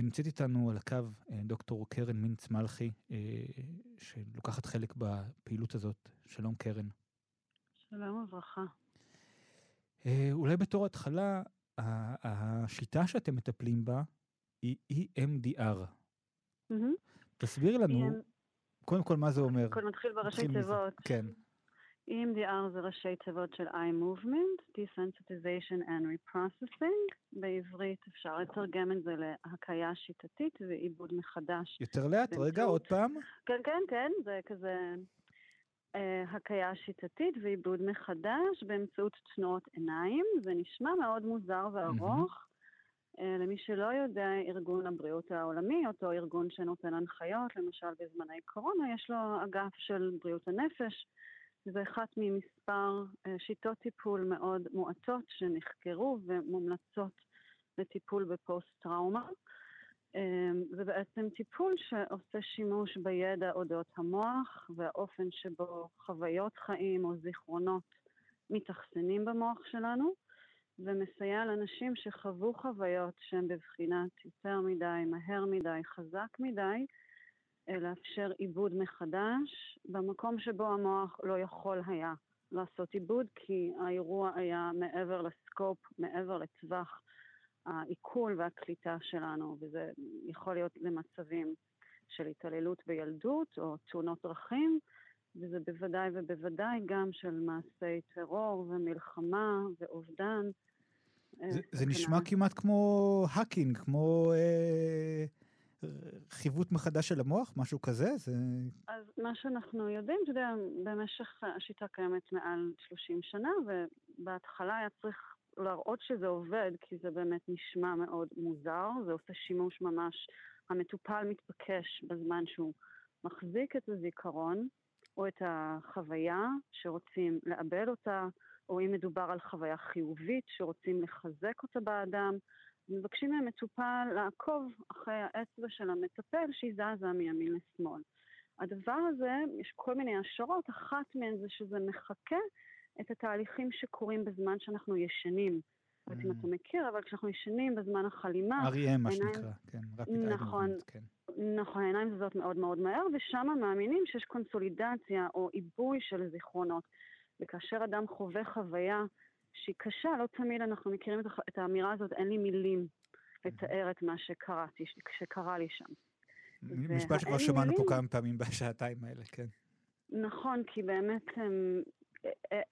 ונמצאת איתנו על הקו דוקטור קרן מינץ מלכי, שלוקחת חלק בפעילות הזאת. שלום קרן. שלום וברכה. אולי בתור התחלה, השיטה שאתם מטפלים בה היא EMDR. תסביר לנו, קודם כל מה זה אומר. קודם נתחיל בראשי תיבות. כן. EMDR זה ראשי תיבות של eye movement, desensitization and reprocessing. בעברית אפשר לתרגם את זה להקיה שיטתית ועיבוד מחדש. יותר לאט, רגע, עוד פעם. כן, כן, כן, זה כזה אה, הקיה שיטתית ועיבוד מחדש באמצעות תנועות עיניים. זה נשמע מאוד מוזר וארוך. אה, למי שלא יודע, ארגון הבריאות העולמי, אותו ארגון שנותן הנחיות, למשל בזמני קורונה, יש לו אגף של בריאות הנפש. זה אחת ממספר אה, שיטות טיפול מאוד מועטות שנחקרו ומומלצות לטיפול בפוסט-טראומה. אה, זה בעצם טיפול שעושה שימוש בידע אודות המוח והאופן שבו חוויות חיים או זיכרונות מתאכסנים במוח שלנו, ומסייע לאנשים שחוו חוויות שהן בבחינת יותר מדי, מהר מדי, חזק מדי, לאפשר עיבוד מחדש במקום שבו המוח לא יכול היה לעשות עיבוד, כי האירוע היה מעבר לסקופ, מעבר לטווח העיכול והקליטה שלנו, וזה יכול להיות למצבים של התעללות בילדות או תאונות דרכים, וזה בוודאי ובוודאי גם של מעשי טרור ומלחמה ואובדן. זה, זה נשמע כמעט כמו האקינג, כמו... אה... חיווט מחדש של המוח? משהו כזה? זה... אז מה שאנחנו יודעים, אתה יודע, במשך השיטה קיימת מעל 30 שנה, ובהתחלה היה צריך להראות שזה עובד, כי זה באמת נשמע מאוד מוזר, זה עושה שימוש ממש, המטופל מתבקש בזמן שהוא מחזיק את הזיכרון, או את החוויה שרוצים לאבד אותה, או אם מדובר על חוויה חיובית שרוצים לחזק אותה באדם, מבקשים מהמטופל לעקוב אחרי האצבע של המטפל שהיא זזה מימין לשמאל. הדבר הזה, יש כל מיני השערות, אחת מהן זה שזה מחקה את התהליכים שקורים בזמן שאנחנו ישנים. לא יודעת אם אתה מכיר, אבל כשאנחנו ישנים בזמן החלימה... REM, מה שנקרא, כן, נכון, כן. נכון, העיניים זזות מאוד מאוד מהר, ושם מאמינים שיש קונסולידציה או עיבוי של זיכרונות. וכאשר אדם חווה חוויה שהיא קשה, לא תמיד אנחנו מכירים את האמירה הזאת, אין לי מילים לתאר את מה שקראתי, שקרה לי שם. משפט שכבר שמענו פה כמה פעמים בשעתיים האלה, כן. נכון, כי באמת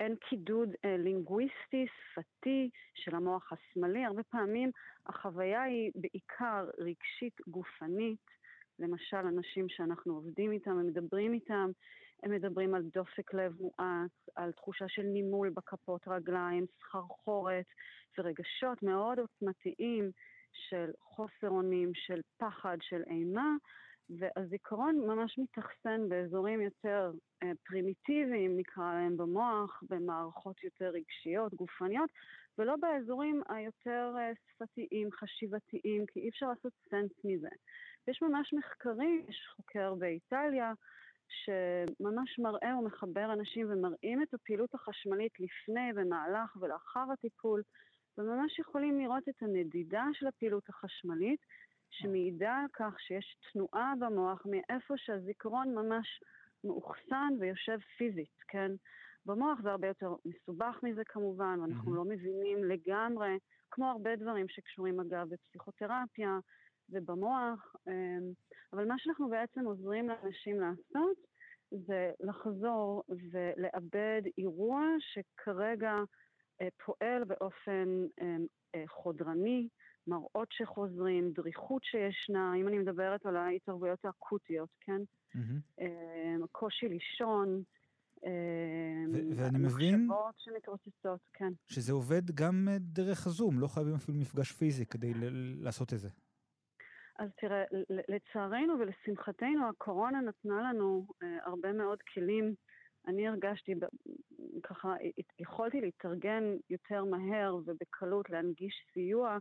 אין קידוד אה, לינגוויסטי, שפתי של המוח השמאלי. הרבה פעמים החוויה היא בעיקר רגשית גופנית. למשל, אנשים שאנחנו עובדים איתם, ומדברים איתם, הם מדברים על דופק לב מואץ, על תחושה של נימול בכפות רגליים, סחרחורת ורגשות מאוד עוצמתיים של חוסר אונים, של פחד, של אימה, והזיכרון ממש מתאכסן באזורים יותר אה, פרימיטיביים, נקרא להם, במוח, במערכות יותר רגשיות, גופניות, ולא באזורים היותר אה, שפתיים, חשיבתיים, כי אי אפשר לעשות סנס מזה. ויש ממש מחקרים, יש חוקר באיטליה, שממש מראה ומחבר אנשים ומראים את הפעילות החשמלית לפני, במהלך ולאחר הטיפול, וממש יכולים לראות את הנדידה של הפעילות החשמלית, שמעידה על כך שיש תנועה במוח מאיפה שהזיכרון ממש מאוחסן ויושב פיזית, כן? במוח זה הרבה יותר מסובך מזה כמובן, ואנחנו mm-hmm. לא מבינים לגמרי, כמו הרבה דברים שקשורים אגב בפסיכותרפיה, ובמוח, אמ, אבל מה שאנחנו בעצם עוזרים לאנשים לעשות זה לחזור ולאבד אירוע שכרגע אה, פועל באופן אמ, אה, חודרני, מראות שחוזרים, דריכות שישנה, אם אני מדברת על ההתערבויות האקוטיות, כן? Mm-hmm. קושי לישון, ואני מבין שמתרוצצות, כן. שזה עובד גם דרך הזום, לא חייבים אפילו מפגש פיזי כדי לעשות את זה. אז תראה, לצערנו ולשמחתנו, הקורונה נתנה לנו אה, הרבה מאוד כלים. אני הרגשתי, ככה, יכולתי להתארגן יותר מהר ובקלות, להנגיש סיוע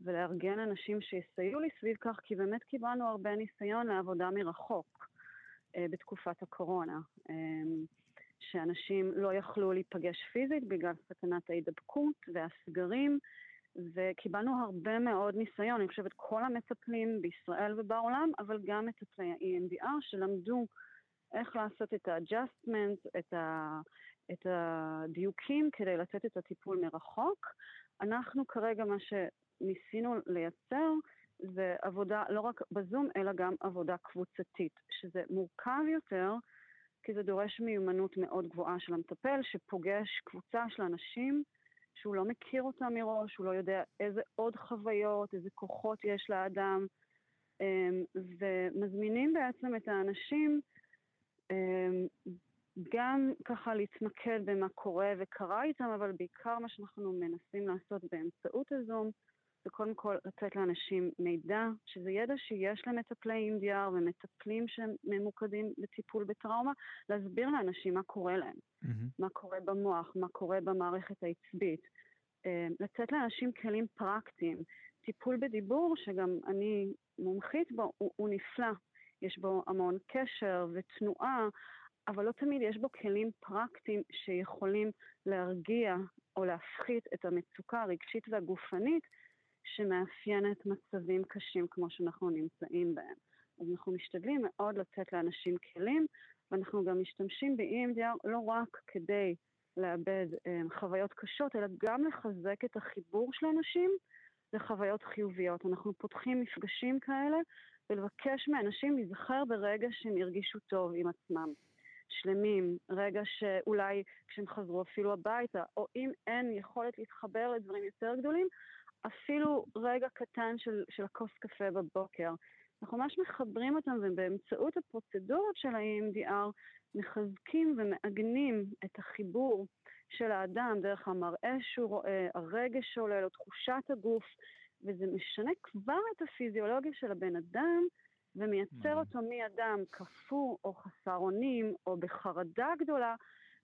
ולארגן אנשים שיסייעו לי סביב כך, כי באמת קיבלנו הרבה ניסיון לעבודה מרחוק אה, בתקופת הקורונה. אה, שאנשים לא יכלו להיפגש פיזית בגלל סכנת ההידבקות והסגרים. וקיבלנו הרבה מאוד ניסיון, אני חושבת כל המטפלים בישראל ובעולם, אבל גם מטפלי ה-EMDR שלמדו איך לעשות את ה-adjustment, את, ה, את הדיוקים כדי לתת את הטיפול מרחוק. אנחנו כרגע מה שניסינו לייצר זה עבודה לא רק בזום, אלא גם עבודה קבוצתית, שזה מורכב יותר, כי זה דורש מיומנות מאוד גבוהה של המטפל, שפוגש קבוצה של אנשים שהוא לא מכיר אותם מראש, הוא לא יודע איזה עוד חוויות, איזה כוחות יש לאדם, אמ, ומזמינים בעצם את האנשים אמ, גם ככה להתמקד במה קורה וקרה איתם, אבל בעיקר מה שאנחנו מנסים לעשות באמצעות הזום, זה קודם כל לתת לאנשים מידע, שזה ידע שיש למטפלי EMDR ומטפלים שממוקדים בטיפול בטראומה, להסביר לאנשים מה קורה להם, mm-hmm. מה קורה במוח, מה קורה במערכת העצבית. אה, לתת לאנשים כלים פרקטיים. טיפול בדיבור, שגם אני מומחית בו, הוא, הוא נפלא. יש בו המון קשר ותנועה, אבל לא תמיד יש בו כלים פרקטיים שיכולים להרגיע או להפחית את המצוקה הרגשית והגופנית שמאפיינת מצבים קשים כמו שאנחנו נמצאים בהם. אז אנחנו משתדלים מאוד לתת לאנשים כלים, ואנחנו גם משתמשים ב-EMDR לא רק כדי לאבד um, חוויות קשות, אלא גם לחזק את החיבור של אנשים לחוויות חיוביות. אנחנו פותחים מפגשים כאלה ולבקש מאנשים להיזכר ברגע שהם הרגישו טוב עם עצמם. שלמים, רגע שאולי כשהם חזרו אפילו הביתה, או אם אין יכולת להתחבר לדברים יותר גדולים, אפילו רגע קטן של, של הכוס קפה בבוקר. אנחנו ממש מחברים אותם, ובאמצעות הפרוצדורות של ה-EMDR מחזקים ומעגנים את החיבור של האדם דרך המראה שהוא רואה, הרגש שעולה לו, תחושת הגוף, וזה משנה כבר את הפיזיולוגיה של הבן אדם, ומייצר אותו מאדם קפוא או חסר אונים או בחרדה גדולה,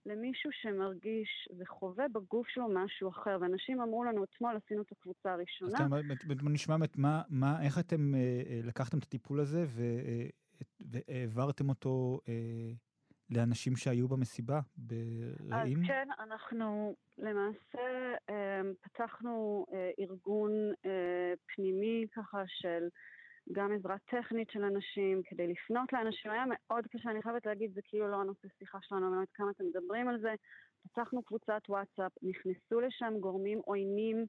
למישהו שמרגיש וחווה בגוף שלו משהו אחר. ואנשים אמרו לנו, אתמול עשינו את הקבוצה הראשונה. אז נשמע מה, מה, איך אתם אה, אה, לקחתם את הטיפול הזה אה, והעברתם אותו לאנשים שהיו במסיבה, ברעים? אז כן, אנחנו למעשה פתחנו ארגון פנימי ככה של... גם עזרה טכנית של אנשים, כדי לפנות לאנשים. היה מאוד קשה, אני חייבת להגיד, זה כאילו לא הנושא שיחה שלנו, אני לא יודעת כמה אתם מדברים על זה. פתחנו קבוצת וואטסאפ, נכנסו לשם גורמים עוינים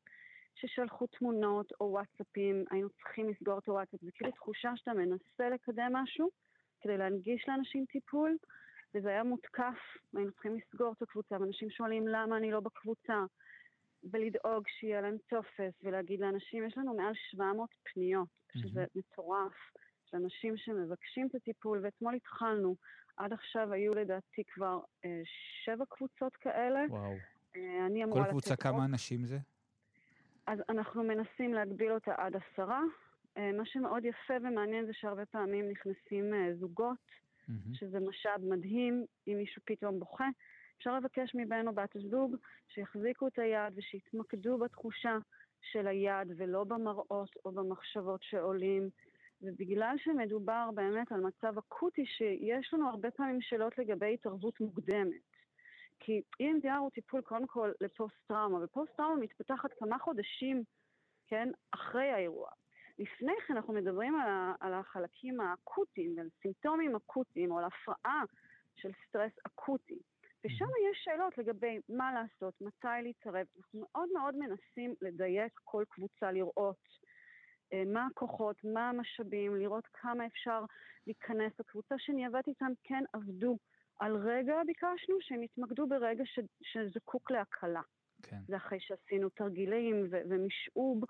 ששלחו תמונות או וואטסאפים, היינו צריכים לסגור את הוואטסאפ. זה כאילו תחושה שאתה מנסה לקדם משהו כדי להנגיש לאנשים טיפול, וזה היה מותקף, והיינו צריכים לסגור את הקבוצה, ואנשים שואלים למה אני לא בקבוצה. ולדאוג שיהיה להם טופס ולהגיד לאנשים, יש לנו מעל 700 פניות, שזה. מטורף, של אנשים שמבקשים את הטיפול, ואתמול התחלנו, עד עכשיו היו לדעתי כבר אה, שבע קבוצות כאלה. וואו. אה, אני אמורה לתת... כל קבוצה כמה עוד... אנשים זה? אז אנחנו מנסים להגביל אותה עד עשרה. אה, מה שמאוד יפה ומעניין זה שהרבה פעמים נכנסים אה, זוגות, mm-hmm. שזה משאב מדהים, אם מישהו פתאום בוכה. אפשר לבקש מבן או בת הזוג שיחזיקו את היד ושיתמקדו בתחושה של היד ולא במראות או במחשבות שעולים. ובגלל שמדובר באמת על מצב אקוטי שיש לנו הרבה פעמים שאלות לגבי התערבות מוקדמת. כי EMDR הוא טיפול קודם כל לפוסט-טראומה, ופוסט-טראומה מתפתחת כמה חודשים, כן, אחרי האירוע. לפני כן אנחנו מדברים על, על החלקים האקוטיים, על סימפטומים אקוטיים, או על הפרעה של סטרס אקוטי. ושם יש שאלות לגבי מה לעשות, מתי להתערב. אנחנו מאוד מאוד מנסים לדייק כל קבוצה, לראות אה, מה הכוחות, מה המשאבים, לראות כמה אפשר להיכנס. הקבוצה שאני עבדתי איתם כן עבדו. על רגע ביקשנו שהם יתמקדו ברגע ש, שזקוק להקלה. כן. זה אחרי שעשינו תרגילים ו- ומשעוב,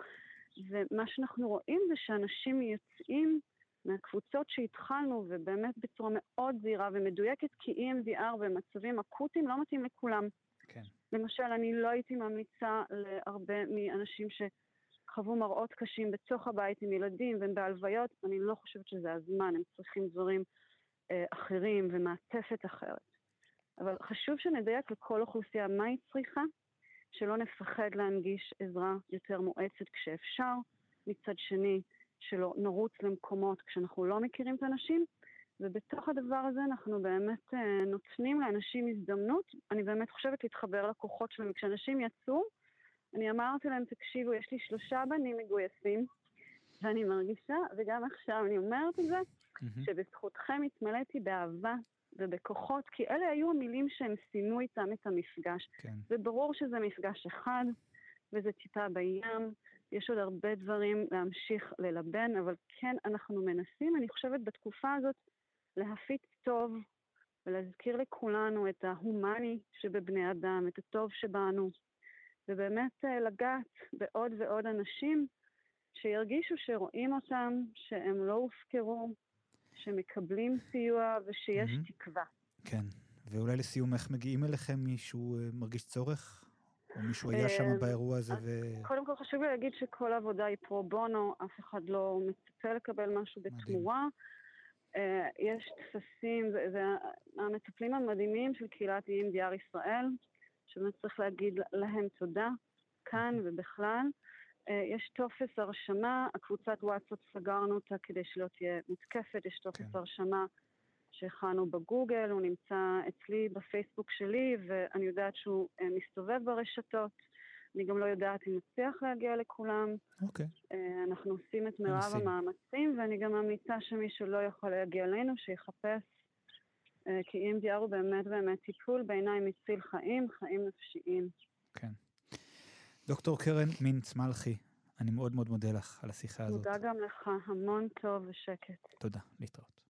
ומה שאנחנו רואים זה שאנשים יוצאים מהקבוצות שהתחלנו, ובאמת בצורה מאוד זהירה ומדויקת, כי EMDR במצבים אקוטיים לא מתאים לכולם. כן. למשל, אני לא הייתי ממליצה להרבה מאנשים שחוו מראות קשים בתוך הבית עם ילדים והם בהלוויות, אני לא חושבת שזה הזמן, הם צריכים דברים אה, אחרים ומעטפת אחרת. אבל חשוב שנדייק לכל אוכלוסייה מה היא צריכה, שלא נפחד להנגיש עזרה יותר מואצת כשאפשר. מצד שני, שלא נרוץ למקומות כשאנחנו לא מכירים את האנשים, ובתוך הדבר הזה אנחנו באמת אה, נותנים לאנשים הזדמנות, אני באמת חושבת להתחבר לכוחות שלהם. כשאנשים יצאו, אני אמרתי להם, תקשיבו, יש לי שלושה בנים מגויסים, ואני מרגישה, וגם עכשיו אני אומרת את זה, mm-hmm. שבזכותכם התמלאתי באהבה ובכוחות, כי אלה היו המילים שהם סיימו איתם את המפגש. כן. וברור שזה מפגש אחד, וזה טיפה בים, יש עוד הרבה דברים להמשיך ללבן, אבל כן, אנחנו מנסים, אני חושבת, בתקופה הזאת, להפיץ טוב ולהזכיר לכולנו את ההומני שבבני אדם, את הטוב שבנו, ובאמת אה, לגעת בעוד ועוד אנשים שירגישו שרואים אותם, שהם לא הופקרו, שמקבלים סיוע ושיש mm-hmm. תקווה. כן, ואולי לסיום, איך מגיעים אליכם מישהו אה, מרגיש צורך? או מישהו היה שם אה, באירוע הזה ו... קודם כל חשוב לי להגיד שכל העבודה היא פרו בונו, אף אחד לא מצפה לקבל משהו בתמורה. אה, יש טפסים, זה המטפלים המדהימים של קהילת EMDR ישראל, שבאמת צריך להגיד להם תודה, כאן. ובכלל. אה, יש טופס הרשמה, הקבוצת וואטסאפ סגרנו אותה כדי שלא תהיה מותקפת, יש טופס כן. שהכנו בגוגל, הוא נמצא אצלי בפייסבוק שלי, ואני יודעת שהוא אה, מסתובב ברשתות. אני גם לא יודעת אם נצליח להגיע לכולם. אוקיי. Okay. אה, אנחנו עושים את מירב המאמצים, ואני גם ממליצה שמי שלא יכול להגיע אלינו, שיחפש, כי EMDR הוא באמת באמת טיפול בעיניי מציל חיים, חיים נפשיים. כן. דוקטור קרן מינץ מלכי, אני מאוד מאוד מודה לך על השיחה הזאת. תודה גם לך, המון טוב ושקט. תודה, להתראות.